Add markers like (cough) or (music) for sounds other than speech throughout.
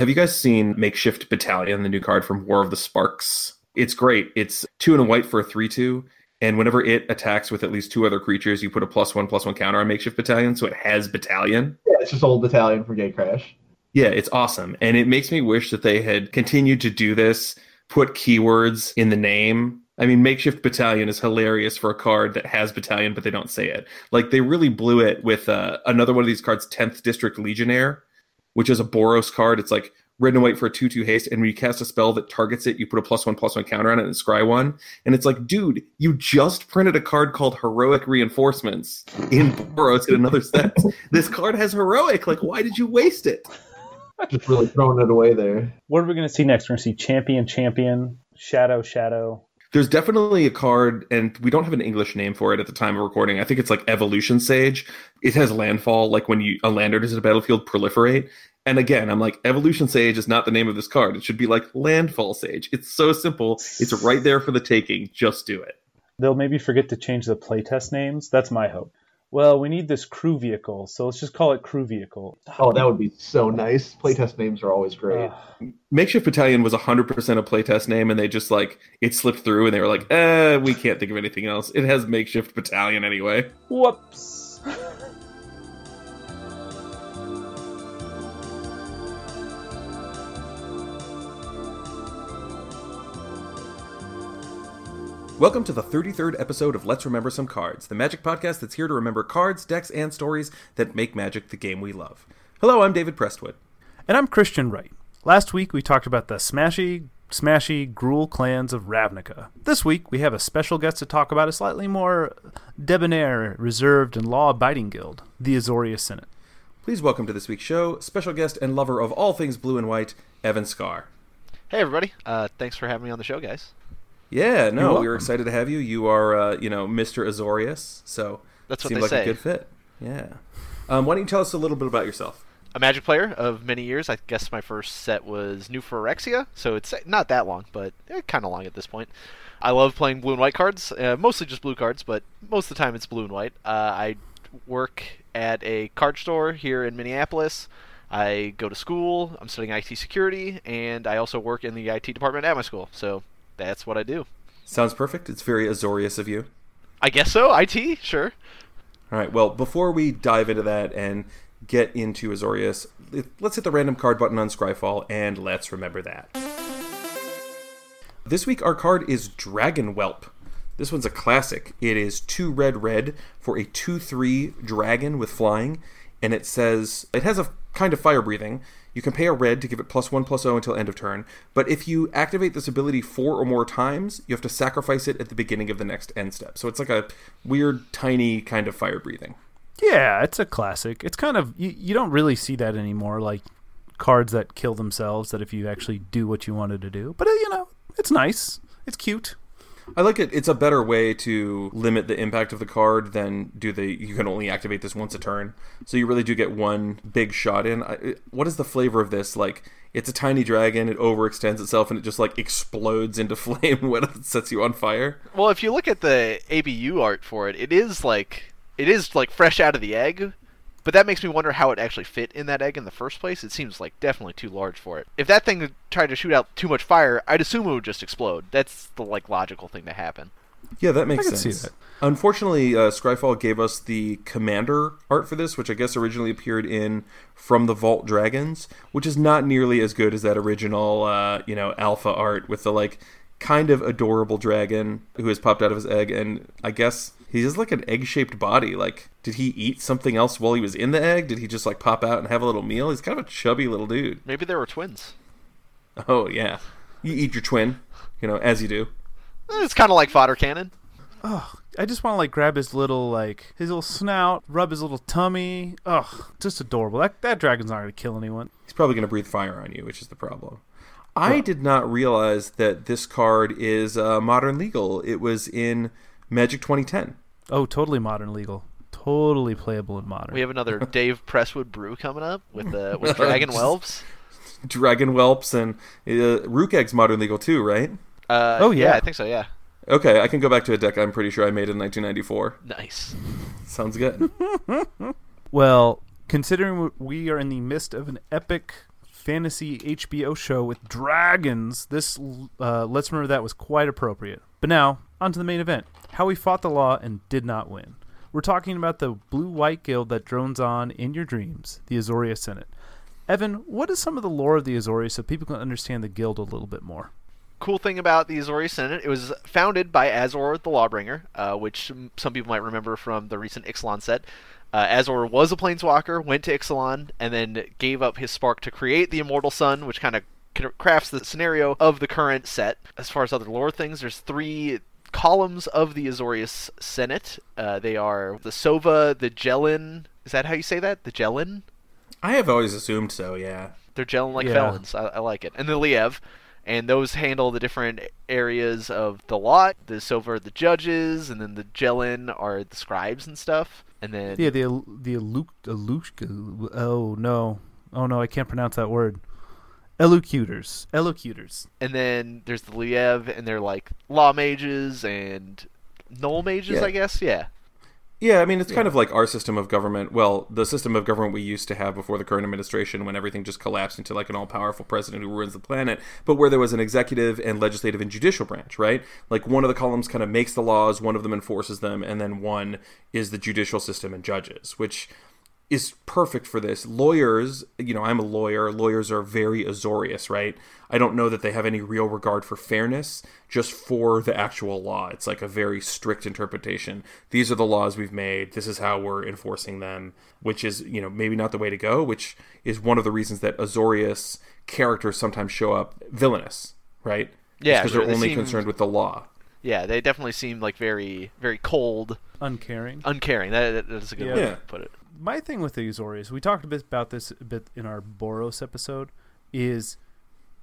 Have you guys seen Makeshift Battalion, the new card from War of the Sparks? It's great. It's two and a white for a 3 2. And whenever it attacks with at least two other creatures, you put a plus one plus one counter on Makeshift Battalion. So it has Battalion. Yeah, it's just old battalion for Gatecrash. Yeah, it's awesome. And it makes me wish that they had continued to do this, put keywords in the name. I mean, Makeshift Battalion is hilarious for a card that has Battalion, but they don't say it. Like, they really blew it with uh, another one of these cards, 10th District Legionnaire, which is a Boros card. It's like red and white for a 2 2 haste. And when you cast a spell that targets it, you put a plus one plus one counter on it and scry one. And it's like, dude, you just printed a card called Heroic Reinforcements in Boros in another (laughs) set. this card has Heroic. Like, why did you waste it? Just really throwing it away there. What are we going to see next? We're going to see Champion, Champion, Shadow, Shadow. There's definitely a card, and we don't have an English name for it at the time of recording. I think it's like Evolution Sage. It has landfall, like when you a lander does a battlefield proliferate. And again, I'm like, Evolution Sage is not the name of this card. It should be like Landfall Sage. It's so simple. It's right there for the taking. Just do it. They'll maybe forget to change the playtest names. That's my hope. Well, we need this crew vehicle, so let's just call it crew vehicle. Oh, that would be so nice. Playtest names are always great. Uh, Makeshift Battalion was 100% a playtest name, and they just like, it slipped through, and they were like, eh, we can't think of anything else. It has Makeshift Battalion anyway. whoops. (laughs) Welcome to the 33rd episode of Let's Remember Some Cards, the Magic podcast that's here to remember cards, decks, and stories that make Magic the game we love. Hello, I'm David Prestwood. And I'm Christian Wright. Last week we talked about the smashy, smashy Gruul clans of Ravnica. This week we have a special guest to talk about a slightly more debonair, reserved, and law abiding guild, the Azorius Senate. Please welcome to this week's show special guest and lover of all things blue and white, Evan Skaar. Hey everybody! Uh, thanks for having me on the show, guys. Yeah, no, You're we were excited to have you. You are, uh, you know, Mr. Azorius, so That's what seemed they like say. a good fit. Yeah. Um, why don't you tell us a little bit about yourself? A Magic player of many years. I guess my first set was New Phyrexia, so it's not that long, but eh, kind of long at this point. I love playing blue and white cards, uh, mostly just blue cards, but most of the time it's blue and white. Uh, I work at a card store here in Minneapolis. I go to school. I'm studying IT security, and I also work in the IT department at my school. So that's what I do. Sounds perfect. It's very Azorius of you. I guess so. IT, sure. All right. Well, before we dive into that and get into Azorius, let's hit the random card button on Scryfall and let's remember that. This week, our card is Dragon Whelp. This one's a classic. It is two red red for a 2 3 dragon with flying, and it says it has a kind of fire breathing. You can pay a red to give it plus 1 plus 0 until end of turn, but if you activate this ability four or more times, you have to sacrifice it at the beginning of the next end step. So it's like a weird, tiny kind of fire breathing. Yeah, it's a classic. It's kind of, you, you don't really see that anymore, like cards that kill themselves, that if you actually do what you wanted to do. But, uh, you know, it's nice. It's cute. I like it. It's a better way to limit the impact of the card than do the. You can only activate this once a turn, so you really do get one big shot in. I, what is the flavor of this? Like, it's a tiny dragon. It overextends itself and it just like explodes into (laughs) flame when it sets you on fire. Well, if you look at the ABU art for it, it is like it is like fresh out of the egg, but that makes me wonder how it actually fit in that egg in the first place. It seems like definitely too large for it. If that thing tried to shoot out too much fire, I'd assume it would just explode. That's the like logical thing to happen. Yeah, that makes I sense. see that. Unfortunately, uh, Scryfall gave us the commander art for this, which I guess originally appeared in From the Vault Dragons, which is not nearly as good as that original, uh, you know, alpha art with the like kind of adorable dragon who has popped out of his egg, and I guess he has like an egg-shaped body. Like, did he eat something else while he was in the egg? Did he just like pop out and have a little meal? He's kind of a chubby little dude. Maybe there were twins. Oh yeah, you eat your twin, you know, as you do. It's kind of like fodder cannon. Oh, I just want to like grab his little like his little snout, rub his little tummy. Ugh, just adorable. That that dragon's not gonna kill anyone. He's probably going to breathe fire on you, which is the problem. I did not realize that this card is uh, modern legal. It was in Magic 2010. Oh, totally modern legal. Totally playable in modern. We have another (laughs) Dave Prestwood brew coming up with uh, (laughs) with Dragon Whelps. Dragon Whelps and uh, Roc Egg's modern legal too, right? Uh, Oh, yeah. I think so. Yeah, Okay, I can go back to a deck I'm pretty sure I made in 1994. nice. Sounds good. (laughs) Well, considering we are in the midst of an epic fantasy HBO show with dragons, this uh, let's remember that was quite appropriate. But now, on to the main event how we fought the law and did not win. We're talking about the blue white guild that drones on in your dreams, the Azorius Senate. Evan, what is some of the lore of the Azorius so people can understand the guild a little bit more? cool thing about the Azorius Senate, it was founded by Azor the Lawbringer, uh, which some people might remember from the recent Ixalan set. Uh, Azor was a planeswalker, went to Ixalan, and then gave up his spark to create the Immortal Sun, which kind of crafts the scenario of the current set. As far as other lore things, there's three columns of the Azorius Senate. Uh, they are the Sova, the Jelenn. Is that how you say that? The Jelenn? I have always assumed so, yeah. They're Jelenn like Yeah. felons. I, I like it. And the Lyev. And those handle the different areas of the lot. The Sova are the judges, and then the Jelenn are the scribes and stuff. And then Yeah, the the Eluk Eluk oh no. Oh no, I can't pronounce that word. Elocutors. Elocutors. and then there's the Lyev, and they're like law mages and null mages, Yeah. I guess. Yeah. Yeah, I mean, it's kind of like our system of government. Well, the system of government we used to have before the current administration, when everything just collapsed into like an all powerful president who ruins the planet, but where there was an executive and legislative and judicial branch, right? Like one of the columns kind of makes the laws, one of them enforces them, and then one is the judicial system and judges, which is perfect for this. Lawyers, you know, I'm a lawyer. Lawyers are very Azorius, right? I don't know that they have any real regard for fairness, just for the actual law. It's like a very strict interpretation. These are the laws we've made. This is how we're enforcing them, which is, you know, maybe not the way to go, which is one of the reasons that Azorius characters sometimes show up villainous, right? Yeah, because they're they only seem- concerned with the law. Yeah, they definitely seem like very, very cold, Uncaring. uncaring. That, that is a good Yeah. way to put it. My thing with the Azorius, we talked a bit about this a bit in our Boros episode, is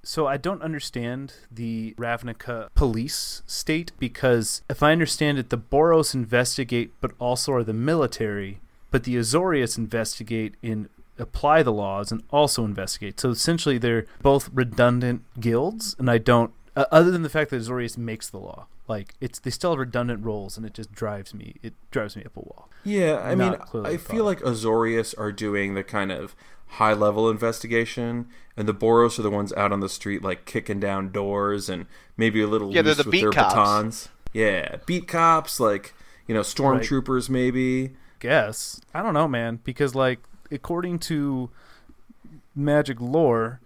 so I don't understand the Ravnica police state because if I understand it, the Boros investigate but also are the military, but the Azorius investigate in apply the laws and also investigate. So essentially they're both redundant guilds and I don't uh, other than the fact that Azorius makes the law. Like it's they still have redundant roles and it just drives me it drives me up a wall. Yeah, I mean, Not clearly I feel like Azorius are doing the kind of high level investigation, and the Boros are the ones out on the street, like kicking down doors and maybe a little Yeah, they're loose the with beat their cops. batons. Yeah, beat cops, like you know, stormtroopers, maybe. guess. I don't know, man, because like according to magic lore,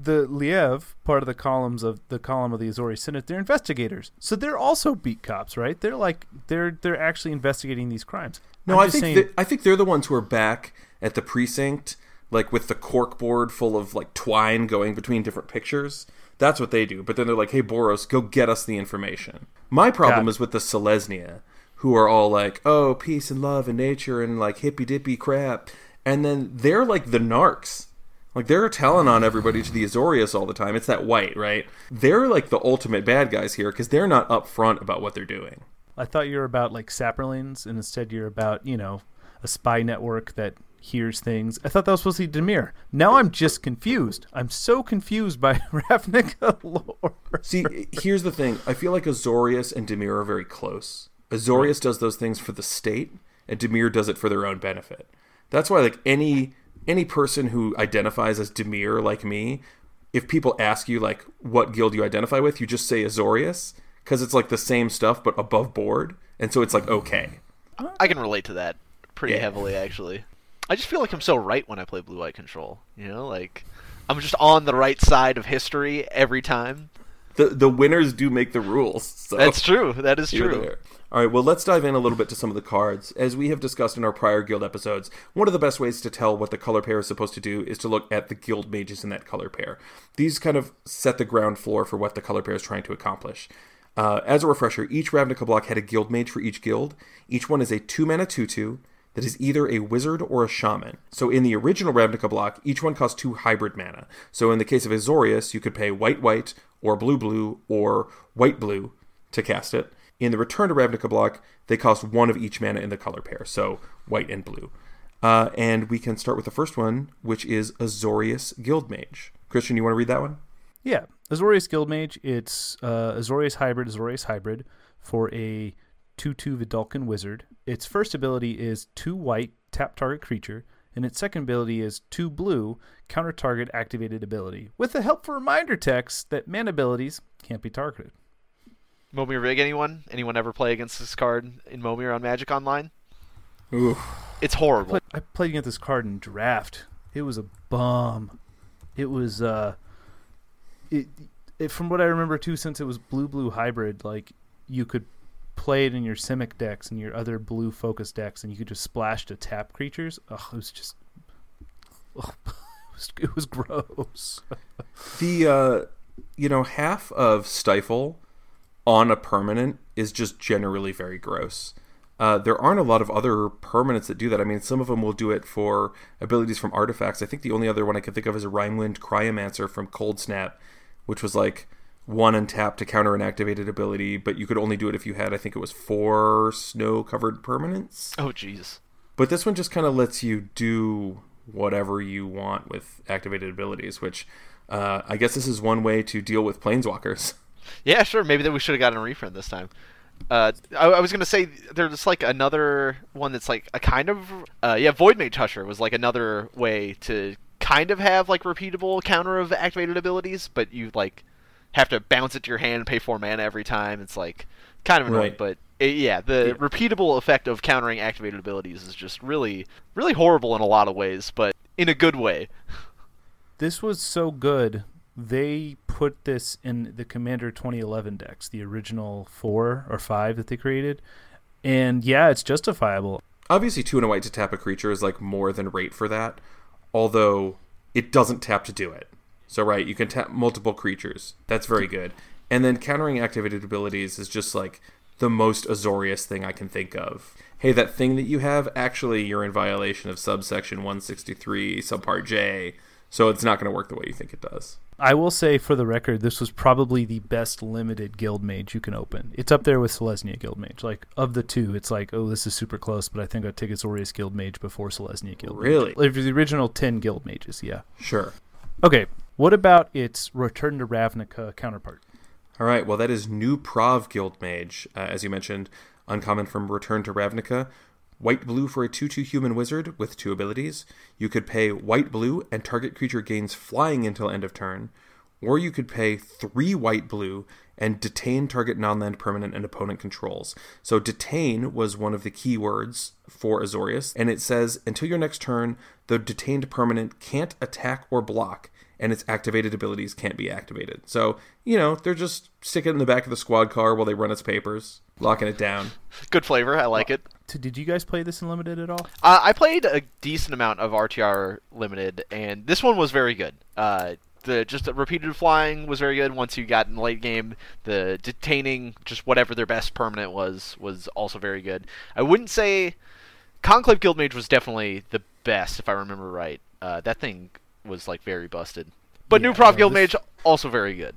the Lyev part of the columns of the column of the Azorius Senate, they're investigators. So they're also beat cops, right? They're like they're they're actually investigating these crimes. No, I think saying, that, I think they're the ones who are back at the precinct, like with the cork board full of like twine going between different pictures. That's what they do. But then they're like, "Hey, Boros, go get us the information." My problem it. is with the Selesnya, who are all like, "Oh, peace and love and nature and like hippy dippy crap," and then they're like the narcs. Like they're telling on everybody to the Azorius all the time. It's that white, right? They're like the ultimate bad guys here because they're not upfront about what they're doing. I thought you were about like saprolings, and instead you're about you know a spy network that hears things. I thought that was supposed to be Dimir. Now I'm just confused. I'm so confused by (laughs) Ravnica lore. See, here's the thing. I feel like Azorius and Dimir are very close. Azorius does those things for the state, and Dimir does it for their own benefit. That's why, like any any person who identifies as Dimir, like me, if people ask you like what guild you identify with, you just say Azorius because it's like the same stuff but above board, and so it's like okay. I can relate to that pretty Yeah. heavily, actually. I just feel like I'm so right when I play Blue White Control. You know, like I'm just on the right side of history every time. The the winners do make the rules. So. That's true. That is true. there. All right, well, let's dive in a little bit to some of the cards. As we have discussed in our prior guild episodes, one of the best ways to tell what the color pair is supposed to do is to look at the guild mages in that color pair. These kind of set the ground floor for what the color pair is trying to accomplish. Uh, as a refresher, each Ravnica block had a guild mage for each guild. Each one is a 2 mana 2 2 that is either a wizard or a shaman. So in the original Ravnica block, each one costs 2 hybrid mana. So in the case of Azorius, you could pay white white or blue blue or white blue to cast it. In the Return to Ravnica block, they cost one of each mana in the color pair, so white and blue. Uh, and we can start with the first one, which is Azorius Guildmage. Christian, you want to read that one? Yeah, Azorius Guildmage. It's uh, Azorius Hybrid, Azorius Hybrid for a 2 2 Vedalken Wizard. Its first ability is 2 white, tap target creature, and its second ability is 2 blue, counter target activated ability, with a helpful reminder text that mana abilities can't be targeted. Momir Vig, anyone? Anyone ever play against this card in Momir on Magic Online? Ooh. It's horrible. But I played against this card in draft. It was a bomb. It was uh, it, it from what I remember too, since it was blue blue hybrid, like you could play it in your Simic decks and your other blue focus decks, and you could just splash to tap creatures. Ugh, it was just, (laughs) was, it was gross. (laughs) The uh, you know half of stifle on a permanent is just generally very gross. Uh, there aren't a lot of other permanents that do that. I mean, some of them will do it for abilities from artifacts. I think the only other one I can think of is a Rimewind Cryomancer from Cold Snap, which was like one untap to counter an activated ability, but you could only do it if you had, I think it was four snow covered permanents. Oh, jeez. But this one just kind of lets you do whatever you want with activated abilities, which uh, I guess this is one way to deal with planeswalkers. (laughs) Yeah, sure. Maybe that we should have gotten a reprint this time. Uh, I, I was gonna say there's like another one that's like a kind of uh, yeah, Voidmage Husher was like another way to kind of have like repeatable counter of activated abilities, but you like have to bounce it to your hand and pay four mana every time. It's like kind of annoying, Right. but it, yeah, the repeatable effect of countering activated abilities is just really really horrible in a lot of ways, but in a good way. (laughs) this was so good. They put this in the Commander 2011 decks, the original four or five that they created, and yeah, it's justifiable. Obviously, two and a white to tap a creature is like more than rate for that, although it doesn't tap to do it. So, right, you can tap multiple creatures. That's very good. And then countering activated abilities is just like the most Azorius thing I can think of. Hey, that thing that you have, actually, you're in violation of subsection 163, subpart J, so it's not going to work the way you think it does. I will say, for the record, this was probably the best limited guild mage you can open. It's up there with Selesnya guild mage. Like of the two, it's like, oh, this is super close, but I think I'd take Azorius guild mage before Selesnya guild. mage. Really? Like the original ten guild mages, yeah. Sure. Okay, what about its Return to Ravnica counterpart? All right, well, that is New Prahv Guild Mage, uh, as you mentioned, uncommon from Return to Ravnica. White blue for a 2 2 human wizard with two abilities. You could pay white blue and target creature gains flying until end of turn. Or you could pay three white blue and detain target non land permanent and opponent controls. So, detain was one of the keywords for Azorius, and it says until your next turn, the detained permanent can't attack or block and its activated abilities can't be activated. So, you know, they're just sticking it in the back of the squad car while they run its papers, locking it down. (laughs) Good flavor. I like it. Did you guys play this in limited at all? Uh, I played a decent amount of RTR Limited, and this one was very good. Uh, the just the repeated flying was very good. Once you got in the late game, the detaining, just whatever their best permanent was, was also very good. I wouldn't say Conclave Guildmage was definitely the best, if I remember right. Uh, that thing was like very busted, but Yeah, New Prahv no, this- Guildmage also very good.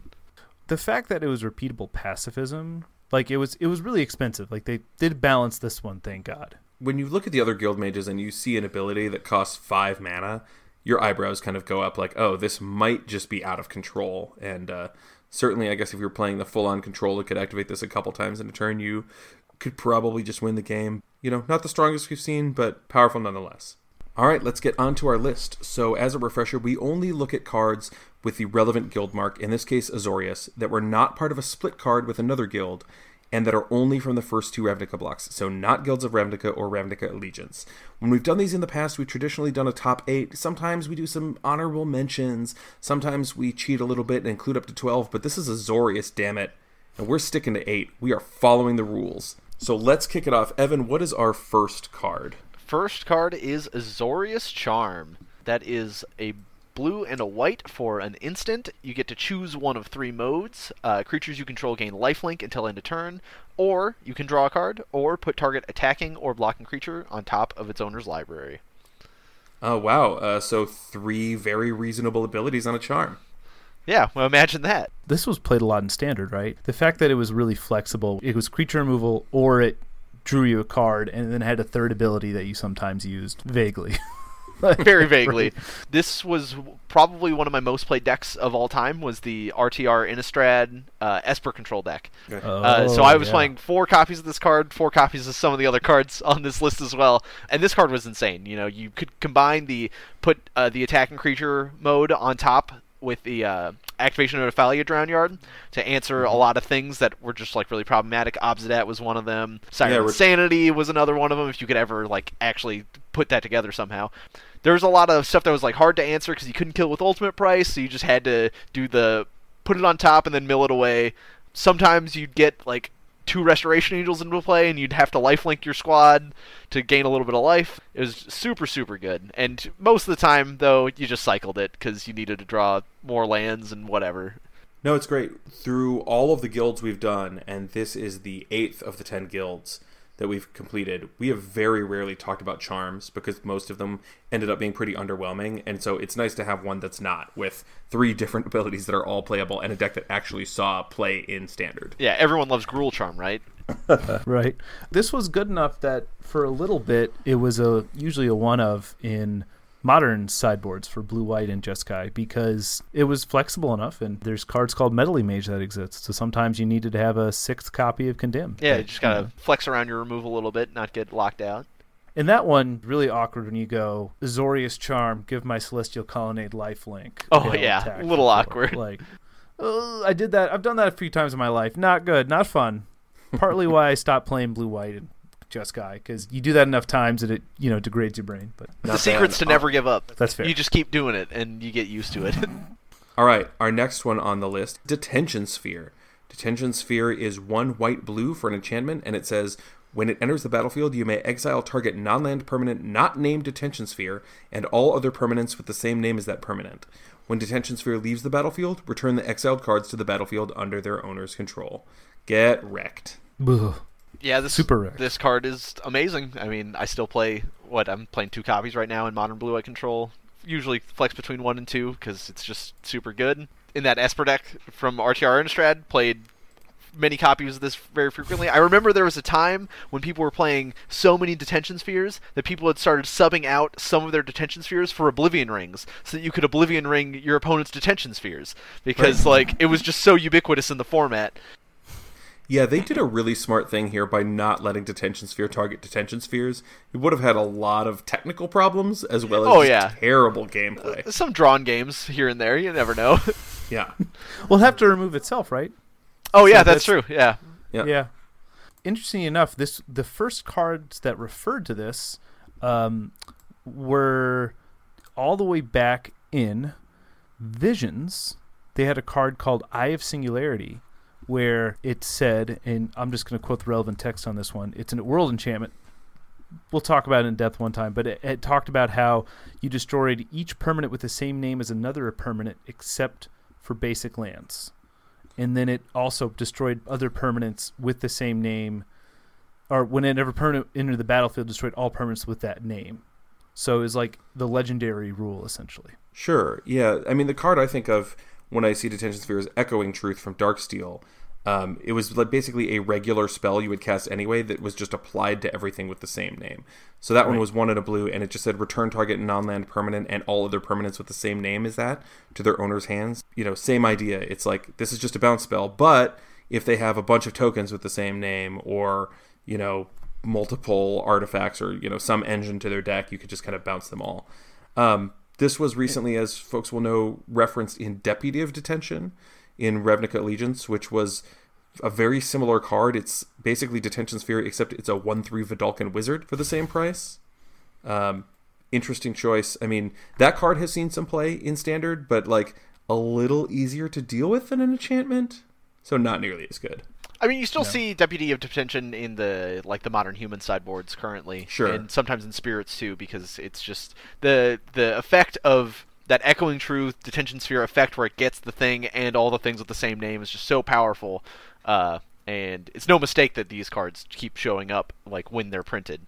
The fact that it was repeatable pacifism, like it was, it was really expensive. Like they did balance this one, thank God. When you look at the other guild mages and you see an ability that costs five mana, your eyebrows kind of go up like, oh, this might just be out of control. And uh, certainly, I guess if you're playing the full on control, it could activate this a couple times in a turn. You could probably just win the game. You know, not the strongest we've seen, but powerful nonetheless. All right, let's get on to our list. So, as a refresher, we only look at cards with the relevant guild mark, in this case Azorius, that were not part of a split card with another guild, and that are only from the first two Ravnica blocks, so not Guilds of Ravnica or Ravnica Allegiance. When we've done these in the past, we've traditionally done a top eight. Sometimes we do some honorable mentions, sometimes we cheat a little bit and include up to 12, but this is Azorius, damn it. And we're sticking to eight. We are following the rules. So let's kick it off. Evan, what is our first card? First card is Azorius Charm. That is a blue and a white for an instant. You get to choose one of three modes. Uh, creatures you control gain lifelink until end of turn, or you can draw a card, or put target attacking or blocking creature on top of its owner's library. Oh, wow. Uh, so three very reasonable abilities on a charm. Yeah, well, imagine that. This was played a lot in standard, right? The fact that it was really flexible, it was creature removal or it drew you a card and then had a third ability that you sometimes used vaguely. (laughs) very (laughs) vaguely. This was probably one of my most played decks of all time. Was the RTR Innistrad uh, Esper control deck. Uh, so Oh, I was yeah. playing four copies of this card, four copies of some of the other cards (laughs) on this list as well. And this card was insane. You know, you could combine the put uh, the attacking creature mode on top with the uh, activation of Nephalia Drownyard to answer a mm-hmm. lot of things that were just like really problematic. Obzedat was one of them. Siren Yeah, Insanity was another one of them. If you could ever like actually put that together somehow. There was a lot of stuff that was like hard to answer because you couldn't kill with ultimate price, so you just had to do the put it on top and then mill it away. Sometimes you'd get like two restoration angels into play and you'd have to lifelink your squad to gain a little bit of life. It was super super good. And most of the time though, you just cycled it cuz you needed to draw more lands and whatever. No, it's great. Through all of the guilds we've done, and this is the eighth of the ten guilds that we've completed, we have very rarely talked about charms because most of them ended up being pretty underwhelming. And so it's nice to have one that's not, with three (laughs) different abilities that are all playable and a deck that actually saw play in standard. Yeah, everyone loves Gruul Charm, right? (laughs) Right. This was good enough that for a little bit it was a usually a one of in modern sideboards for blue white and Jeskai because it was flexible enough and there's cards called Meddling Mage that exist. So sometimes you needed to have a sixth copy of Condemn. Yeah, you just gotta flex around your removal a little bit, not get locked out. And that one really awkward when you go Azorius Charm, give my Celestial Colonnade lifelink. Oh, yeah, a little awkward. Like, I did that. I've done that a few times in my life. Not good. Not fun. Partly why I stopped playing blue white and Jeskai because you do that enough times that it you know degrades your brain. But the Not secret's to never give up. that's fair. You just keep doing it and you get used to it. (laughs) All right, our next one on the list Detention Sphere. Detention Sphere is one white blue for an enchantment, and it says when it enters the battlefield, you may exile target non land permanent not named Detention Sphere and all other permanents with the same name as that permanent. When Detention Sphere leaves the battlefield, return the exiled cards to the battlefield under their owner's control. Get wrecked. Ugh. Yeah, this Super. This card is amazing. I mean, I still play what I'm playing two copies right now in Modern Blue White Control. Usually flex between one and two because it's just super good. In that Esper deck from RTR Innistrad, played many copies of this very frequently. I remember there was a time when people were playing so many detention spheres that people had started subbing out some of their detention spheres for oblivion rings so that you could oblivion ring your opponent's detention spheres because like it was just so ubiquitous in the format. Yeah, they did a really smart thing here by not letting Detention Sphere target Detention Spheres. It would have had a lot of technical problems as well as Oh, just yeah. terrible gameplay. Some drawn games here and there, you never know. (laughs) Yeah. Well, it'll have to remove itself, right? oh yeah, So that's true. Yeah. Yeah. Yeah. Interesting enough, this the first cards that referred to this um, were all the way back in Visions. They had a card called Eye of Singularity, where it said, and I'm just going to quote the relevant text on this one. It's a world enchantment. We'll talk about it in depth one time, but it, it talked about how you destroyed each permanent with the same name as another permanent, except for basic lands and then it also destroyed other permanents with the same name, or whenever permanent entered the battlefield, destroyed all permanents with that name. So it was like the legendary rule, essentially. Sure. Yeah. I mean, the card I think of when I see Detention Sphere is Echoing Truth from Darksteel. Um, it was like basically a regular spell you would cast anyway that was just applied to everything with the same name. So that one was one in a blue, and it just said return target non-land permanent and all other permanents with the same name as that to their owner's hands. You know, same idea. It's like this is just a bounce spell, but if they have a bunch of tokens with the same name or you know multiple artifacts or you know some engine to their deck, you could just kind of bounce them all. Um, this was recently, as folks will know, referenced in Deputy of Detention in Ravnica Allegiance, which was a very similar card. It's basically Detention Sphere, except it's a 1 3 Vedalken Wizard for the same price. Um, interesting choice. I mean, that card has seen some play in Standard, but like a little easier to deal with than an enchantment. So not nearly as good. I mean, you still see Deputy of Detention in the like the modern human sideboards currently, Sure. and sometimes in spirits too, because it's just the the effect of that echoing truth detention sphere effect where it gets the thing and all the things with the same name is just so powerful. Uh, and it's no mistake that these cards keep showing up like when they're printed.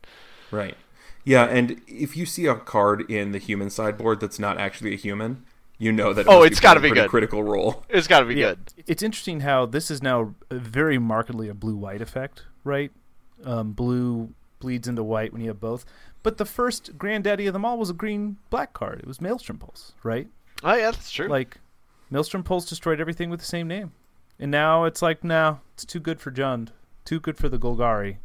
Right. Yeah, and if you see a card in the human sideboard that's not actually a human, you know that it Oh, it's gotta be a good. critical role. It's got to be good. It's interesting how this is now very markedly a blue white effect, right? Um, blue bleeds into white when you have both. But the first granddaddy of them all was a green black card. It was Maelstrom Pulse, right? Oh yeah, that's true. Like Maelstrom Pulse destroyed everything with the same name. And now it's like, no, it's too good for Jund. Too good for the Golgari.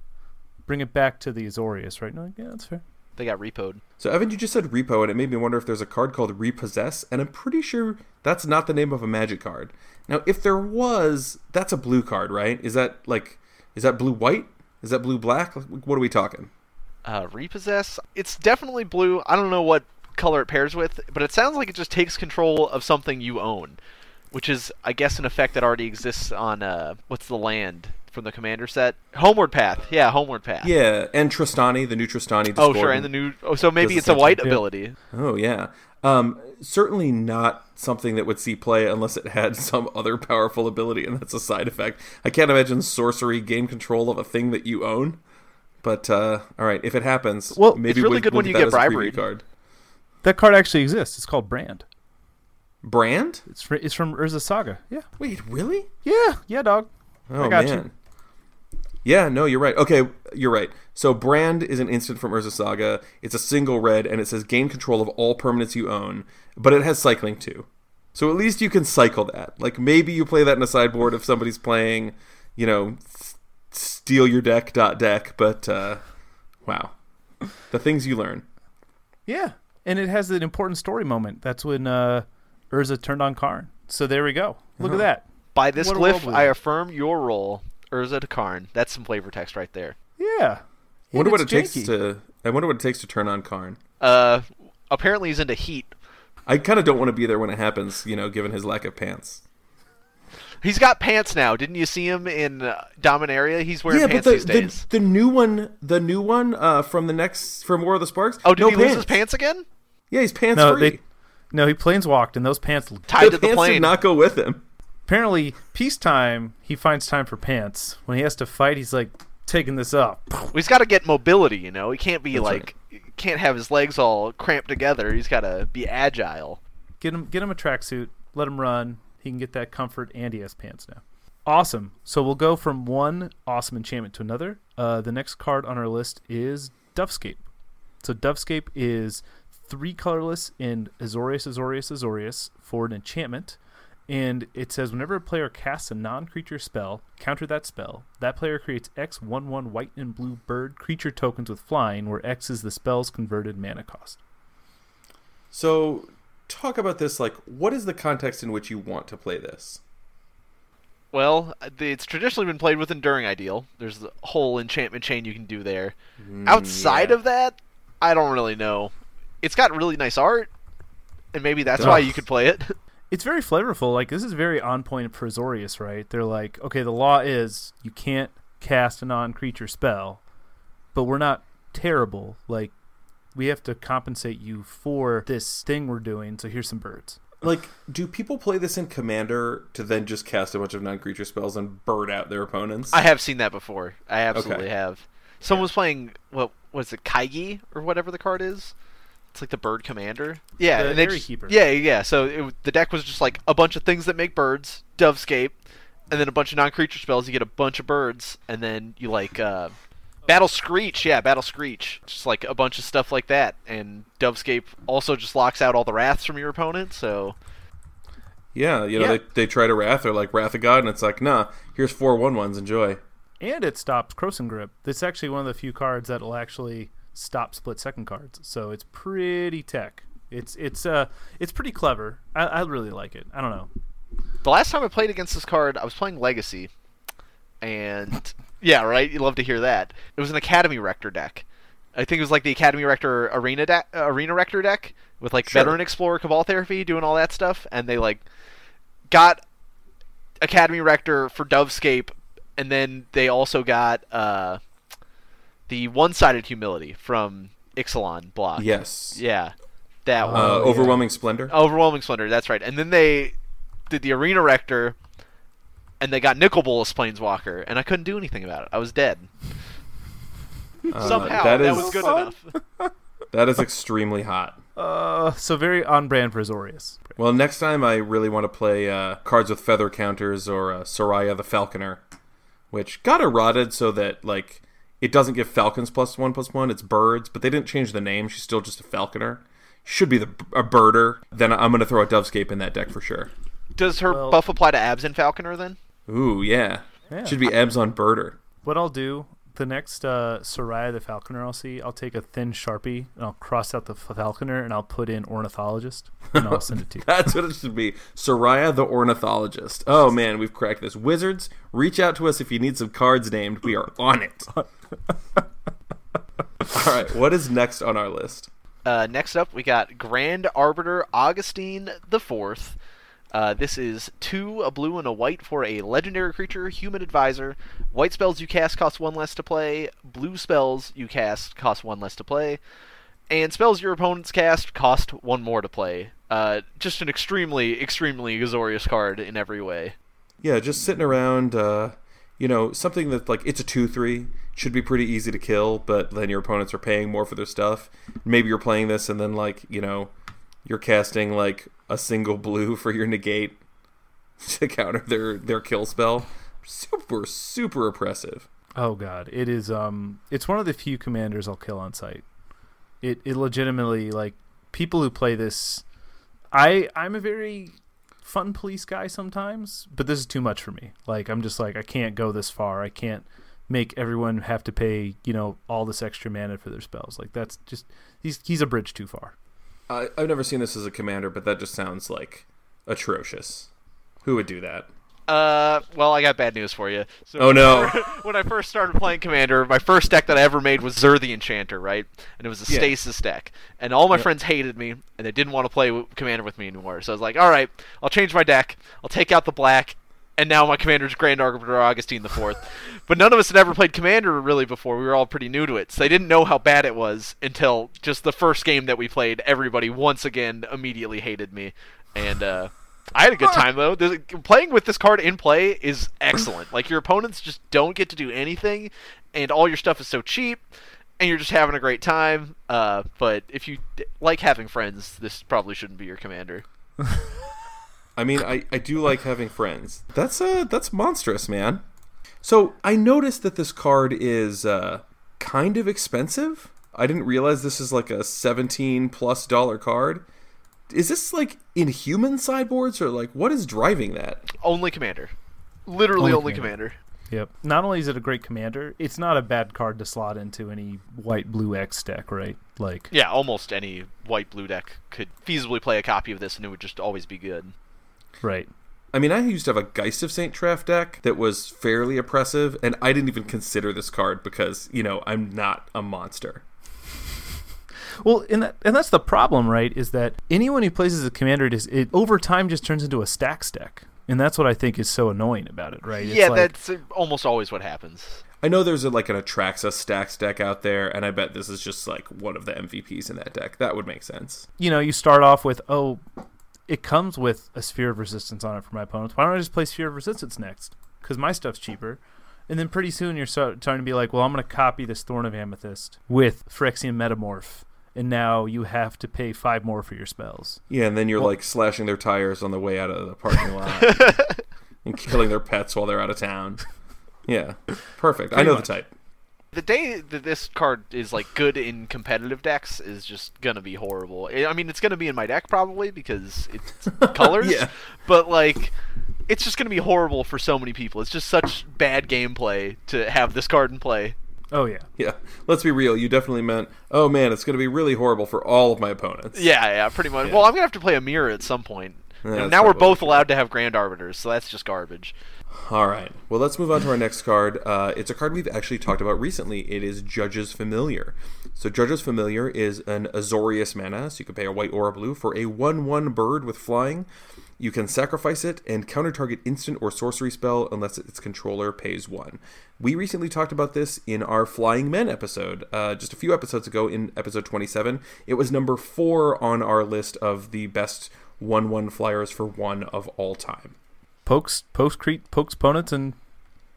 Bring it back to the Azorius, right? No, like, yeah, that's fair. they got repoed. So Evan, you just said repo, and it made me wonder if there's a card called repossess, and I'm pretty sure that's not the name of a magic card. Now, if there was, that's a blue card, right? Is that like, is that blue white? Is that blue black? Like, What are we talking? Uh, repossess. It's definitely blue. I don't know what color it pairs with, but it sounds like it just takes control of something you own, which is, I guess, an effect that already exists on uh, what's the land from the commander set? Homeward Path. Yeah, Homeward Path. Yeah, and Trostani, the new Trostani. Oh, sure, and the new. Oh, so maybe it's a white ability. Oh yeah. Um, certainly not something that would see play unless it had (laughs) some other powerful ability, and that's a side effect. I can't imagine sorcery gain control of a thing that you own. But uh, all right, if it happens, Well, maybe it's really we'll- good we'll when you get bribery. card. That card actually exists. It's called Brand. Brand? It's fr- it's from Urza Saga. Yeah. Wait, really? Yeah, yeah, dog. Oh got you. man. Yeah, no, you're right. Okay, you're right. So Brand is an instant from Urza Saga. It's a single red, and it says gain control of all permanents you own, but it has cycling too. So at least you can cycle that. Like maybe you play that in a sideboard if somebody's playing, you know, steal your deck dot deck. But uh, wow, the things you learn. Yeah, and it has an important story moment. That's when uh, Urza turned on Karn. So there we go. Look at that. By this What glyph, I affirm your role, Urza to Karn. That's some flavor text right there. Yeah. I wonder what it it's takes to. I wonder what it takes to turn on Karn. Uh, apparently he's into heat. I kind of don't want to be there when it happens. You know, given his lack of pants. He's got pants now. Didn't you see him in uh, Dominaria? He's wearing yeah, pants but the, these days. the the new one, the new one uh, from the next from War of the Sparks. oh, did no he pants. lose his pants again? Yeah, he's pants No, free. they no, he planeswalked, and those pants. Tied the to the pants plane. did not go with him. Apparently, peacetime, he finds time for pants. When he has to fight, he's like taking this up. Well, he's got to get mobility. You know, he can't be That's like can't have his legs all cramped together. He's got to be agile. Get him, get him a tracksuit. Let him run. He can get that comfort, and he has pants now. Awesome. So we'll go from one awesome enchantment to another. Uh, the next card on our list is Dovescape. So Dovescape is three colorless in Azorius, Azorius, Azorius for an enchantment. And it says whenever a player casts a non creature spell, counter that spell. That player creates X 1 1 white and blue bird creature tokens with flying, where X is the spell's converted mana cost. So, talk about this. Like, what is the context in which you want to play this? Well, uh, it's traditionally been played with Enduring Ideal. There's the whole enchantment chain you can do there. Outside yeah. of that, I don't really know. It's got really nice art, and maybe that's why you could play it. (laughs) it's very flavorful. Like this is very on point for Azorius, right? They're like, okay, the law is you can't cast a non-creature spell, but we're not terrible. Like we have to compensate you for this thing we're doing. So here's some birds. Like, do people play this in Commander to then just cast a bunch of non-creature spells and bird out their opponents? I have seen that before. I absolutely Okay. have. Someone was playing what was it, Kangee or whatever the card is. It's like the bird commander. Yeah, The and they just- Keeper. Yeah, yeah. So it, the deck was just like a bunch of things that make birds, Dovescape, and then a bunch of non-creature spells. You get a bunch of birds, and then you like uh, Battle Screech. Yeah, Battle Screech. Just like a bunch of stuff like that. And Dovescape also just locks out all the wraths from your opponent. So yeah, you know, Yeah. They, they try to Wrath, they're like Wrath of God, and it's like, nah, here's four one ones, enjoy. And it stops Krosan Grip. It's actually one of the few cards that'll actually stop split second cards. So it's pretty tech. It's it's uh it's pretty clever. I, I really like it. I don't know. the last time I played against this card, I was playing Legacy, and yeah, right. You love to hear that. It was an Academy Rector deck. I think it was like the Academy Rector Arena deck, Arena Rector deck with like Sure. Veteran Explorer, Cabal Therapy, doing all that stuff, and they like got Academy Rector for Dovescape, and then they also got uh, the one-sided Humility from Ixalan block. Yes. yeah, that one. Uh, yeah. overwhelming splendor. Overwhelming Splendor, that's right. And then they did the Arena Rector, and they got Nicol Bolas Planeswalker, and I couldn't do anything about it. I was dead. Uh, Somehow, that that, is was good fun. enough. (laughs) that is extremely hot. Uh, so very on brand for Azorius. Well, next time I really want to play uh, cards with feather counters or uh, Soraya the Falconer, which got eroded so that like It doesn't give falcons plus one plus one. It's birds, but they didn't change the name. She's still just a falconer. Should be the a birder. Then I'm going to throw a dovescape in that deck for sure. Does her Well- buff apply to abs and falconer then? Ooh, yeah. Yeah. Should be Ebs on birder. What I'll do, the next uh, Soraya the Falconer I'll see, I'll take a thin Sharpie and I'll cross out the Falconer and I'll put in Ornithologist and I'll send it to (laughs) you. That's what it should be. Soraya the ornithologist. Oh man, we've cracked this. Wizards, reach out to us if you need some cards named. We are on it. (laughs) All right, what is next on our list? Uh, next up, we got Grand Arbiter Augustine the Fourth. Uh, this is two, a blue and a white for a legendary creature, human advisor. White spells you cast cost one less to play. Blue spells you cast cost one less to play. And spells your opponents cast cost one more to play. Uh, just an extremely, extremely Azorius card in every way. Yeah, just sitting around. Uh, you know, something that like it's a two three should be pretty easy to kill, but then your opponents are paying more for their stuff. Maybe you're playing this and then like you know, you're casting like a single blue for your negate (laughs) to counter their their kill spell. Super super oppressive. Oh god, it is um it's one of the few commanders I'll kill on sight. It it legitimately like people who play this I I'm a very fun police guy sometimes, but this is too much for me. Like I'm just like I can't go this far. I can't make everyone have to pay, you know, all this extra mana for their spells. Like that's just he's he's a bridge too far. I, I've never seen this as a commander, but that just sounds like atrocious. Who would do that? Uh, well, I got bad news for you. So Oh, no. (laughs) when I first started playing Commander, my first deck that I ever made was Zur the Enchanter, right? And it was a Yeah. stasis deck. And all my Yeah. friends hated me, and they didn't want to play Commander with me anymore. So I was like, all right, I'll change my deck. I'll take out the black, and now my Commander's Grand Arbiter Augustine the Fourth. but none of us had ever played Commander really before. We were all pretty new to it, so they didn't know how bad it was until just the first game that we played. Everybody once again immediately hated me, and uh, I had a good time though. There's- playing with this card in play is excellent. Like your opponents just don't get to do anything, and all your stuff is so cheap, and you're just having a great time. Uh, but if you d- like having friends, this probably shouldn't be your commander. (laughs) I mean, I, I do like having friends. That's uh that's monstrous, man. So I noticed that this card is uh kind of expensive. I didn't realize this is like a seventeen plus dollar card. Is this like inhuman sideboards or like what is driving that? Only commander, literally Only only, commander. commander. Yep. Not only is it a great commander, it's not a bad card to slot into any white blue X deck, right? Like Yeah, almost any white blue deck could feasibly play a copy of this, and it would just always be good. Right. I mean, I used to have a Geist of Saint Traft deck that was fairly oppressive, and I didn't even consider this card because, you know, I'm not a monster. Well, and that, and that's the problem, right? Is that anyone who plays as a commander, it, is, it over time just turns into a stacks deck, and that's what I think is so annoying about it, right? It's yeah, like- that's uh, almost always what happens. I know there's a, like an Atraxa stacks deck out there, and I bet this is just like one of the MVPs in that deck. That would make sense. you know, you start off with, oh, it comes with a sphere of resistance on it for my opponents. Why don't I just play sphere of resistance next? Because my stuff's cheaper. And then pretty soon you're start, starting to be like, well, I'm going to copy this Thorn of Amethyst with Phyrexian Metamorph. And now you have to pay five more for your spells. Yeah, and then you're like slashing their tires on the way out of the parking lot (laughs) and killing their pets while they're out of town. Yeah, perfect. I know much. the type. The day that this card is like good in competitive decks is just gonna be horrible. I I mean, it's gonna be in my deck probably because it's (laughs) colors. Yeah. But like, it's just gonna be horrible for so many people. It's just such bad gameplay to have this card in play. Oh, yeah. Yeah, let's be real. You definitely meant, oh man, it's going to be really horrible for all of my opponents. Yeah, yeah, pretty much. Yeah. Well, I'm gonna have to play a mirror at some point. Yeah, now we're both allowed to have Grand Arbiters, so that's just garbage. All right. Well, let's move on to our next card. Uh, it's a card we've actually talked about recently. It is Judge's Familiar. So, Judge's Familiar is an Azorius mana, so you can pay a white or a blue for a 1 1 bird with flying. You can sacrifice it and counter target instant or sorcery spell unless its controller pays one. We recently talked about this in our Flying Men episode, uh, just a few episodes ago in episode 27. It was number four on our list of the best 1 1 flyers for one of all time. Pokes, pokes, cre- pokes opponents and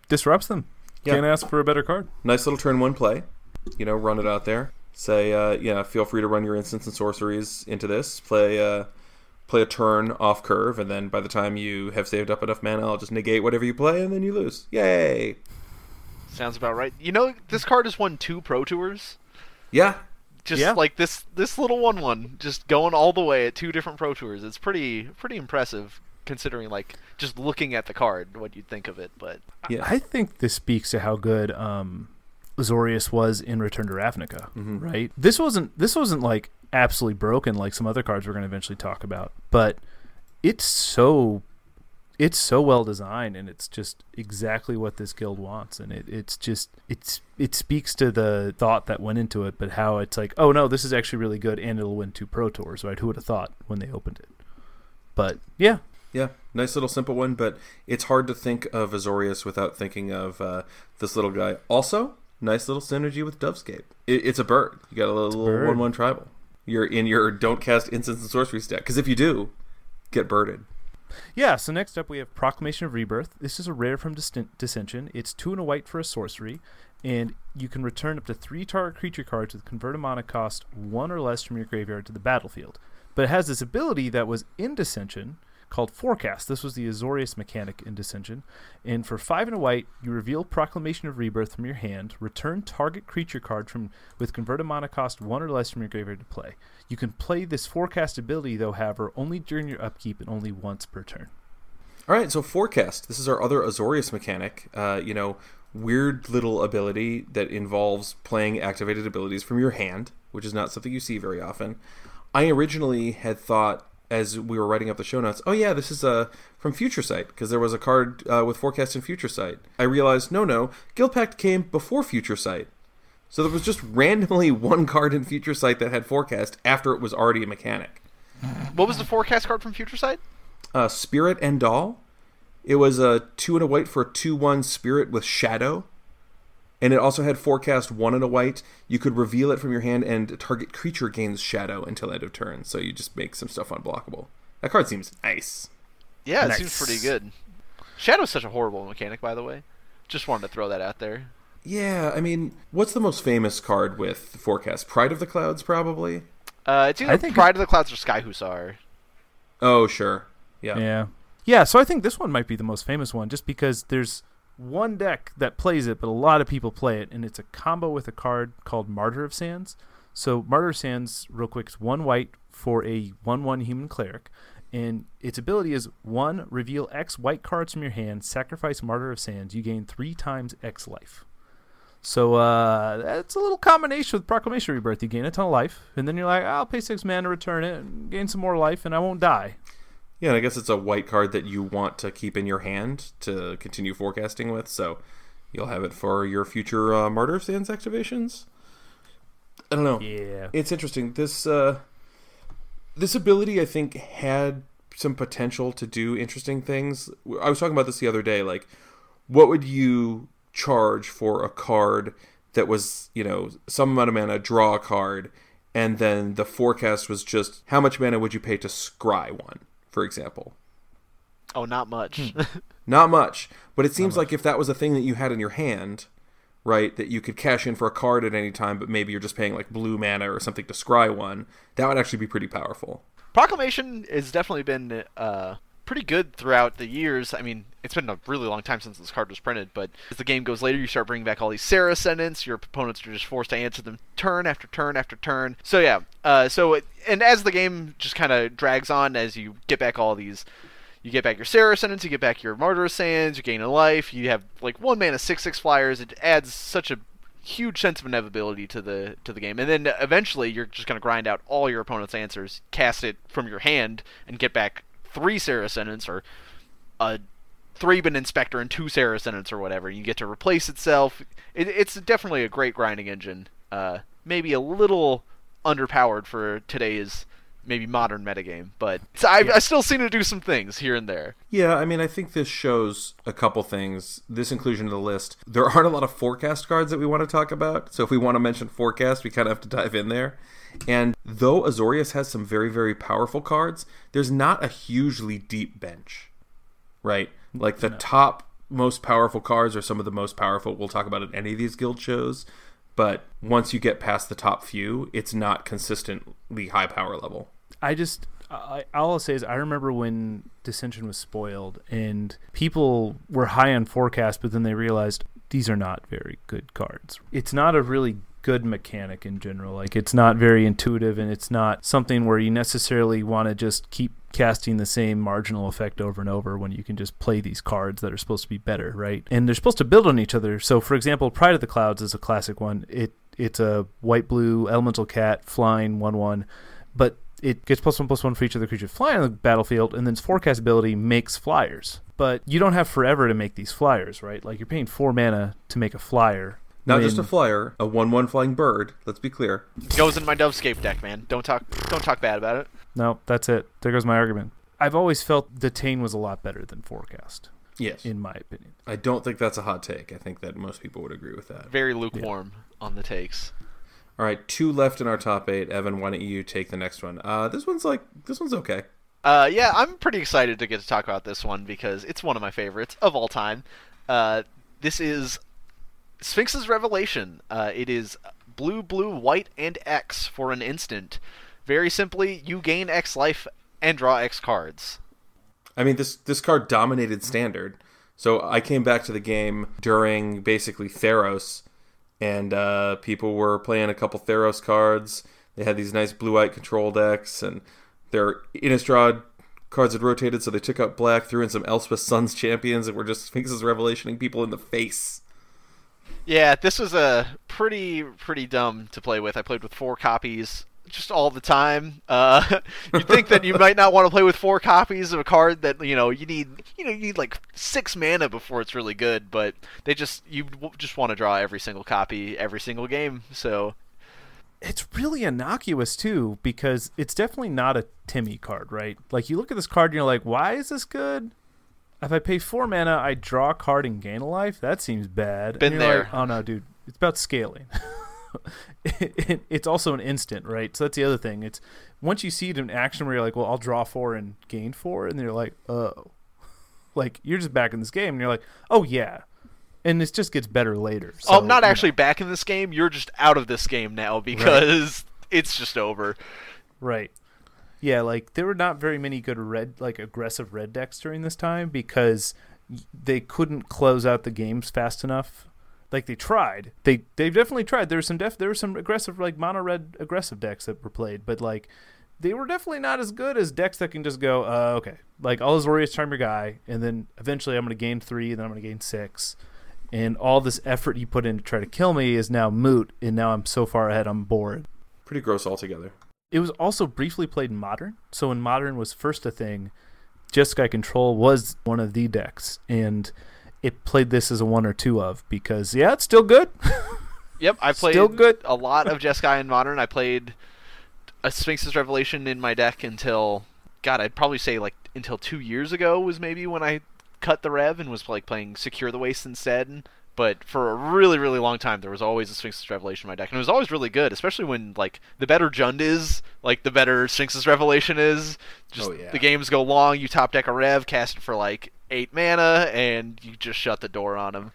disrupts them. Yeah. Can't ask for a better card. nice little turn one play. You know, run it out there. Say, uh, yeah, feel free to run your instants and sorceries into this. Play, uh, play a turn off curve, and then by the time you have saved up enough mana, I'll just negate whatever you play, and then you lose. Yay! Sounds about right. You know, this card has won two Pro Tours. Yeah, Just Yeah. like this, this little one one, just going all the way at two different Pro Tours. It's pretty, pretty impressive considering like just looking at the card, what you'd think of it. But yeah. I think this speaks to how good um, Azorius was in Return to Ravnica. Mhm. Right. This wasn't. This wasn't like absolutely broken like some other cards we're going to eventually talk about, but it's so. It's so well designed, and it's just exactly what this guild wants, and it, it's just it's it speaks to the thought that went into it, but how it's like, oh no, this is actually really good, and it'll win two pro tours, right? Who would have thought when they opened it? But yeah, Yeah, nice little simple one, but it's hard to think of Azorius without thinking of uh, this little guy. Also, nice little synergy with Dovescape. It, it's a bird. You got a little one-one tribal. You're in your don't cast instants and sorcery stack because if you do, get birded. Yeah, so next up we have Proclamation of Rebirth. This is a rare from Distin- Dissension. It's two and a white for a sorcery, and you can return up to three target creature cards with converted mana cost one or less from your graveyard to the battlefield. But it has this ability that was in Dissension called Forecast. This was the Azorius mechanic in Dissension. And for five and a white, you reveal Proclamation of Rebirth from your hand, return target creature card from with converted mana cost one or less from your graveyard to play. You can play this Forecast ability, though, however, only during your upkeep and only once per turn. All right, so forecast. This is our other Azorius mechanic. Uh, you know, weird little ability that involves playing activated abilities from your hand, which is not something you see very often. I originally had thought, as we were writing up the show notes, oh yeah, this is uh, from Future Sight because there was a card uh, with forecast in Future Sight. I realized, no, no, Guildpact came before Future Sight. So there was just randomly (laughs) one card in Future Sight that had forecast after it was already a mechanic. what was the forecast card from Future Sight? uh, Spirit en-Dal. It was a two and a white for a two one Spirit with Shadow, and it also had forecast one and a white. You could reveal it from your hand, and target creature gains Shadow until end of turn. So you just make some stuff unblockable. That card seems nice. Yeah, it Nice. seems pretty good. Shadow's such a horrible mechanic, by the way. Just wanted to throw that out there. Yeah, I mean, what's the most famous card with forecast? Pride of the Clouds, probably. Uh, it's either I think- Pride of the Clouds or Sky Hussar. Oh, sure. Yeah. Yeah. Yeah, so I think this one might be the most famous one just because there's one deck that plays it, but a lot of people play it, and it's a combo with a card called Martyr of Sands. So Martyr of Sands, real quick, is one white for a 1 1 human cleric. And its ability is one, reveal X white cards from your hand, sacrifice Martyr of Sands. You gain three times X life. So uh, that's a little combination with Proclamation Rebirth. You gain a ton of life, and then you're like, I'll pay six mana to return it, and gain some more life, and I won't die. Yeah, and I guess it's a white card that you want to keep in your hand to continue forecasting with, so you'll have it for your future uh, Martyr of Sands activations. I don't know. Yeah. It's interesting. This uh, this ability, I think, had some potential to do interesting things. I was talking about this the other day. Like, what would you charge for a card that was, you know, some amount of mana, draw a card, and then the forecast was just how much mana would you pay to scry one, for example? Oh, not much. (laughs) Not much, but it seems like if that was a thing that you had in your hand, right, that you could cash in for a card at any time, but maybe you're just paying like blue mana or something to scry one, that would actually be pretty powerful. Proclamation has definitely been uh, pretty good throughout the years. I mean, it's been a really long time since this card was printed, but as the game goes later, you start bringing back all these Serra Ascendants. Your opponents are just forced to answer them turn after turn after turn. So yeah, uh, so it, and as the game just kind of drags on, as you get back all these. You get back your Serra Ascendants, you get back your Martyr Sands, you gain a life, you have like one mana six six flyers. It adds such a huge sense of inevitability to the to the game. And then eventually you're just gonna grind out all your opponent's answers, cast it from your hand, and get back three Serra Ascendants or a Thraben Inspector and two Serra Ascendants or whatever. You get to replace itself. It, it's definitely a great grinding engine. Uh, maybe a little underpowered for today's maybe modern metagame, but so I, I still seem to do some things here and there. Yeah, I mean, I think this shows a couple things. This inclusion of the list, there aren't a lot of forecast cards that we want to talk about. So if we want to mention forecast, we kind of have to dive in there. And though Azorius has some very, very powerful cards, there's not a hugely deep bench, right? Like the top most powerful cards are some of the most powerful we'll talk about at any of these guild shows. But once you get past the top few, it's not consistently high power level. I just I, all I'll say is I remember when Dissension was spoiled and people were high on forecast, but then they realized, these are not very good cards. It's not a really good mechanic in general. Like it's not very intuitive and it's not something where you necessarily want to just keep casting the same marginal effect over and over when you can just play these cards that are supposed to be better, right? And they're supposed to build on each other. So for example, Pride of the Clouds is a classic one. It it's a white blue elemental cat flying one one, but it gets plus one plus one for each other creature flying on the battlefield, and then its forecast ability makes flyers. But you don't have forever to make these flyers, right? Like you're paying four mana to make a flyer. Not just a flyer, a one-one flying bird. Let's be clear. Goes in my Dovescape deck, man. Don't talk don't talk bad about it. No, that's it. There goes my argument. I've always felt Detain was a lot better than Forecast, Yes. in my opinion. I don't think that's a hot take. I think that most people would agree with that. Very lukewarm on the takes. All right, two left in our top eight. Evan, why don't you take the next one? Uh, this one's like this one's okay. Uh, yeah, I'm pretty excited to get to talk about this one because it's one of my favorites of all time. Uh, this is Sphinx's Revelation. Uh, it is blue, blue, white, and X for an instant. Very simply, you gain X life and draw X cards. I mean, this this card dominated standard. So I came back to the game during basically Theros, and uh, people were playing a couple Theros cards. They had these nice blue-white control decks, and their Innistrad cards had rotated, so they took out black, threw in some Elspeth Suns (laughs) champions, and were just Sphinx's Revelationing people in the face. Yeah, this was a pretty pretty dumb to play with. I played with four copies just all the time. Uh, (laughs) you'd think that you might not want to play with four copies of a card that you know you need you know you need like six mana before it's really good, but they just you just want to draw every single copy every single game. So It's really innocuous too because it's definitely not a Timmy card, right? Like you look at this card and you're like, why is this good? If I pay four mana, I draw a card and gain a life. That seems bad. Been there. like, oh no, dude, it's about scaling. it, (laughs) it- it's also an instant, right? So that's the other thing. It's once you see it in action where you're like, well, I'll draw four and gain four, and you're like, oh, (laughs) like you're just back in this game, and you're like, oh yeah, and it just gets better later. oh, I'm not you know. actually back in this game. You're just out of this game now because (laughs) it's just over. Right. Yeah, like there were not very many good red, like aggressive red decks during this time because they couldn't close out the games fast enough. Like they tried, they they've definitely tried. There were some def, there were some aggressive like mono red aggressive decks that were played, but like they were definitely not as good as decks that can just go, uh, okay, like Azorius charm your guy, and then eventually I'm going to gain three, then I'm going to gain six, and all this effort you put in to try to kill me is now moot, and now I'm so far ahead, I'm bored. Pretty gross altogether. It was also briefly played in Modern. So when Modern was first a thing, Jeskai Control was one of the decks, and it played this as a one or two of because yeah, it's still good. (laughs) Yep, I played Still good. a lot of Jeskai in Modern. I played a Sphinx's Revelation in my deck until God, I'd probably say like until two years ago was maybe when I cut the rev and was like playing Secure the Waste instead. But for a really, really long time, there was always a Sphinx's Revelation in my deck, and it was always really good. Especially when like the better Jund is, like the better Sphinx's Revelation is. Just Oh, yeah. the games go long. You top deck a rev, cast it for like eight mana, and you just shut the door on him.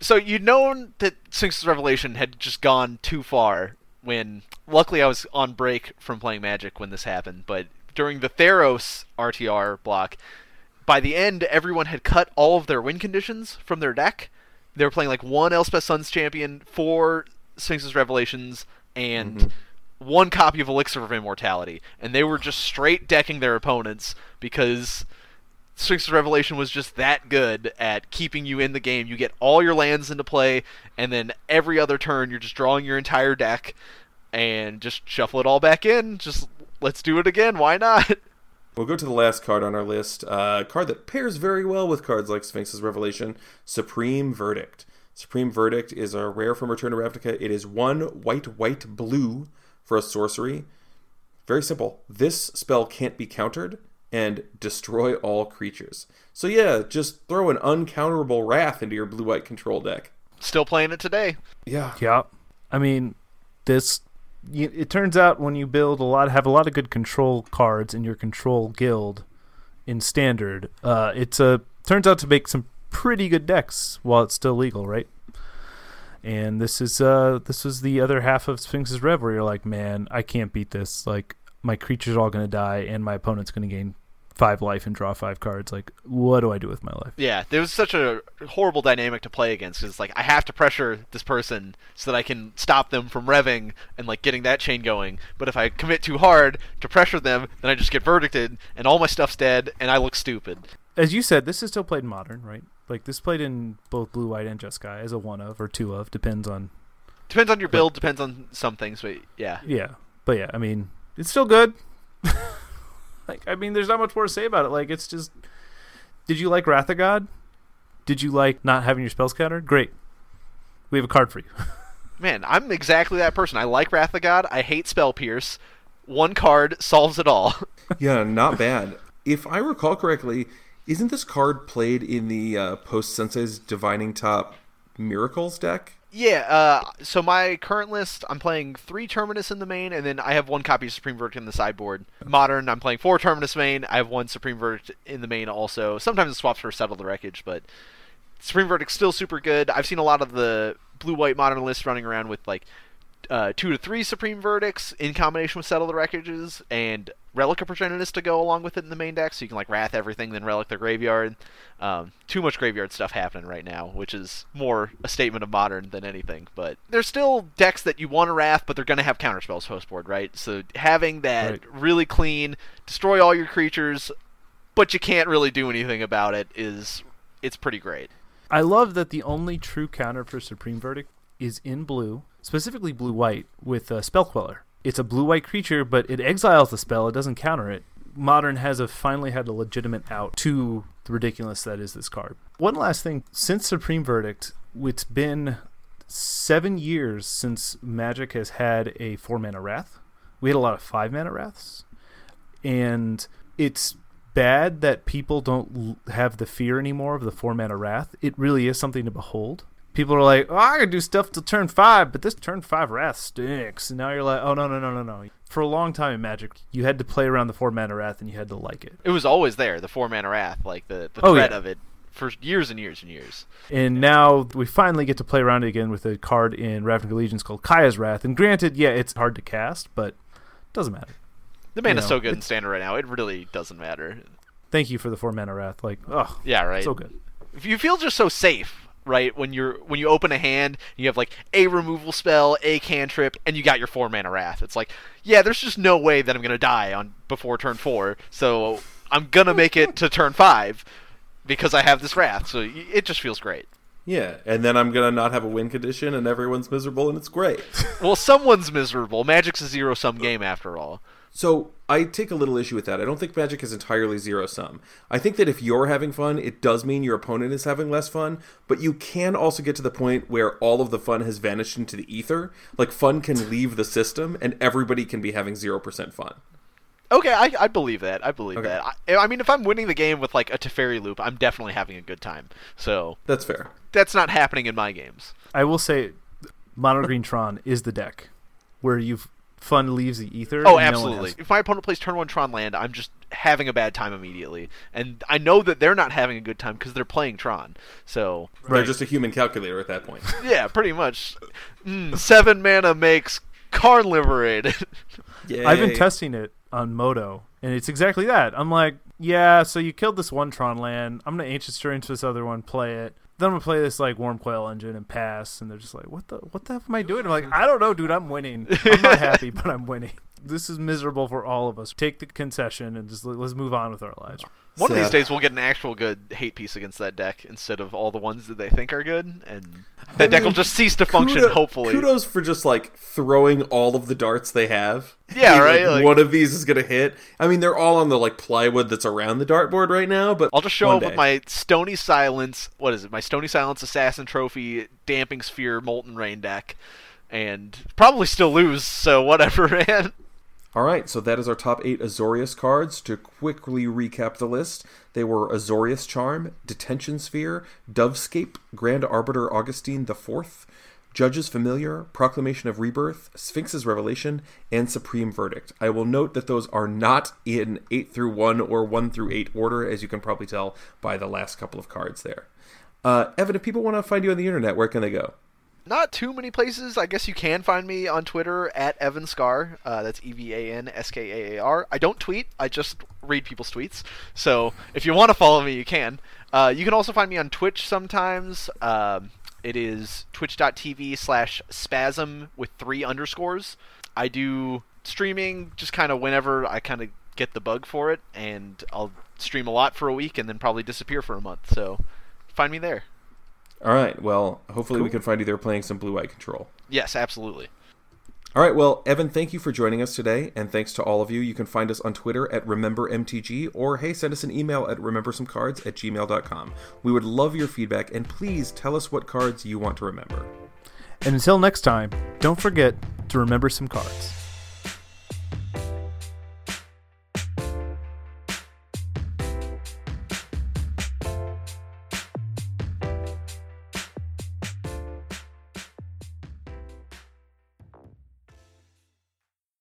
So you'd known that Sphinx's Revelation had just gone too far when luckily I was on break from playing Magic when this happened, but during the Theros RTR block, by the end everyone had cut all of their win conditions from their deck. They were playing like one Elspeth Suns champion, four Sphinx's Revelations, and mm-hmm. one copy of Elixir of Immortality, and they were just straight decking their opponents because Sphinx's Revelation was just that good at keeping you in the game. You get all your lands into play, and then every other turn you're just drawing your entire deck and just shuffle it all back in. Just let's do it again. Why not? (laughs) We'll go to the last card on our list. Uh, a card that pairs very well with cards like Sphinx's Revelation Supreme Verdict. Supreme Verdict is a rare from Return to Ravnica. It is one white, white, blue for a sorcery. Very simple. This spell can't be countered and destroy all creatures. So, yeah, just throw an uncounterable Wrath into your blue white control deck. Still playing it today. Yeah. yeah, I mean, this. It turns out when you build a lot, have a lot of good control cards in your control guild in standard, uh, it's a turns out to make some pretty good decks while it's still legal, right? And this is uh this was the other half of Sphinx's Rev where you're like, man, I can't beat this. Like my creature's are all gonna die and my opponent's gonna gain five life and draw five cards. Like, what do I do with my life? Yeah, there was such a horrible dynamic to play against because it's like I have to pressure this person so that I can stop them from revving and like getting that chain going. But if I commit too hard to pressure them, then I just get verdicted and all my stuff's dead and I look stupid. As you said, this is still played in modern, right? Like this played in both blue, white, and Jeskai as a one of or two of, depends on. Depends on your build, depends on some things, but yeah. Yeah, but yeah, I mean, it's still good. (laughs) like, I mean, there's not much more to say about it. Like, it's just. Did you like Wrath of God? Did you like not having your spells countered? Great. We have a card for you. (laughs) Man, I'm exactly that person. I like Wrath of God. I hate Spell Pierce. One card solves it all. (laughs) yeah, not bad. If I recall correctly, isn't this card played in the uh, Post Sensei's Divining Top Miracles deck? Yeah, uh, so my current list, I'm playing three Terminus in the main, and then I have one copy of Supreme Verdict in the sideboard. Modern, I'm playing four Terminus main. I have one Supreme Verdict in the main also. Sometimes it swaps for Settle the Wreckage, but Supreme Verdict's still super good. I've seen a lot of the blue-white modern lists running around with like uh, two to three Supreme Verdicts in combination with Settle the Wreckages, and Relic of Progenitus to go along with it in the main deck, so you can like Wrath everything, then Relic the Graveyard. Um, too much graveyard stuff happening right now, which is more a statement of modern than anything. But there's still decks that you want to Wrath, but they're going to have counterspells post board, right? So having that Right. really clean, destroy all your creatures, but you can't really do anything about it is it's pretty great. I love that the only true counter for Supreme Verdict is in blue, specifically blue white, with a Spell Queller. It's a blue white creature, but it exiles the spell, it doesn't counter it. Modern has a, finally had a legitimate out to the ridiculous that is this card. One last thing since Supreme Verdict, it's been seven years since Magic has had a four mana Wrath. We had a lot of five mana Wraths, and it's bad that people don't have the fear anymore of the four mana wrath. It really is something to behold. People are like, "Oh, I can do stuff till turn five, but this turn five wrath stinks." And now you're like, "Oh no, no, no, no, no!" For a long time in Magic, you had to play around the four mana wrath, and you had to like it. It was always there, the four mana Wrath, like the, the Oh, threat yeah. of it for years and years and years. And now we finally get to play around it again with a card in Ravnica Allegiance called Kaya's Wrath. And granted, yeah, it's hard to cast, but it doesn't matter. The mana's know, so good in standard right now, it really doesn't matter. Thank you for the four mana wrath. Like, oh, Yeah, right. so good. If you feel just so safe, right? When you're when you open a hand, you have like a removal spell, a cantrip, and you got your four mana wrath. It's like, yeah, there's just no way that I'm gonna die on before turn four, so I'm gonna make it to turn five because I have this wrath. So it just feels great. Yeah, and then I'm gonna not have a win condition, and everyone's miserable, and it's great. Well, someone's miserable. Magic's a zero sum game after all. So I take a little issue with that. I don't think Magic is entirely zero sum. I think that if you're having fun, it does mean your opponent is having less fun, but you can also get to the point where all of the fun has vanished into the ether. Like fun can leave the system, and everybody can be having zero percent fun. Okay, I, I believe that. I believe Okay. that. I, I mean, if I'm winning the game with like a Teferi loop, I'm definitely having a good time. So That's fair. that's not happening in my games. I will say, Mono Green Tron is the deck where you've fun leaves the ether. Oh, and no absolutely. has- if my opponent plays turn one Tron land, I'm just having a bad time immediately, and I know that they're not having a good time because they're playing Tron. So They're just a human calculator at that point. (laughs) yeah, pretty much. Mm, seven mana makes Karn liberated. I've been testing it on Moto, and it's exactly that. I'm like, yeah, so you killed this one Tron land. I'm gonna ancient stir into this other one, play it. Then I'm gonna play this like Wurmcoil Engine and pass, and they're just like, what the what the f am I doing? I'm like, (laughs) I don't know, dude. I'm winning. (laughs) I'm not happy, but I'm winning. This is miserable for all of us. Take the concession and just let- let's move on with our lives. One of these days, we'll get an actual good hate piece against that deck instead of all the ones that they think are good, and that deck will just cease to function. Kudo- hopefully, Kudos for just like throwing all of the darts they have. Yeah, Being right, like, like- one of these is gonna hit. I mean, they're all on the like plywood that's around the dartboard right now. But I'll just show one up with my Stony Silence. What is it? My Stony Silence Assassin Trophy, Damping Sphere, Molten Rain deck, and probably still lose. So whatever, (laughs) man. All right, so that is our top eight Azorius cards. To quickly recap the list, they were Azorius Charm, Detention Sphere, Dovescape, Grand Arbiter Augustine IV, Judge's Familiar, Proclamation of Rebirth, Sphinx's Revelation, and Supreme Verdict. I will note that those are not in 8 through 1 or 1 through 8 order, as you can probably tell by the last couple of cards there. Uh, Evan, if people want to find you on the internet, where can they go? Not too many places. I guess you can find me on Twitter at Evan Skaar. Uh, that's E V A N S K A A R. I don't tweet. I just read people's tweets. So if you want to follow me, you can. Uh, you can also find me on Twitch sometimes. Um, it is twitch.tv slash spasm with three underscores. I do streaming just kind of whenever I kind of get the bug for it, and I'll stream a lot for a week and then probably disappear for a month. So find me there. All right. Well, hopefully we can find you there playing some Blue Eye Control. Yes, absolutely. All right. Well, Evan, thank you for joining us today, and thanks to all of you. You can find us on Twitter at RememberMTG, or hey, send us an email at remembersomecards at gmail.com. We would love your feedback, and please tell us what cards you want to remember. And until next time, don't forget to remember some cards.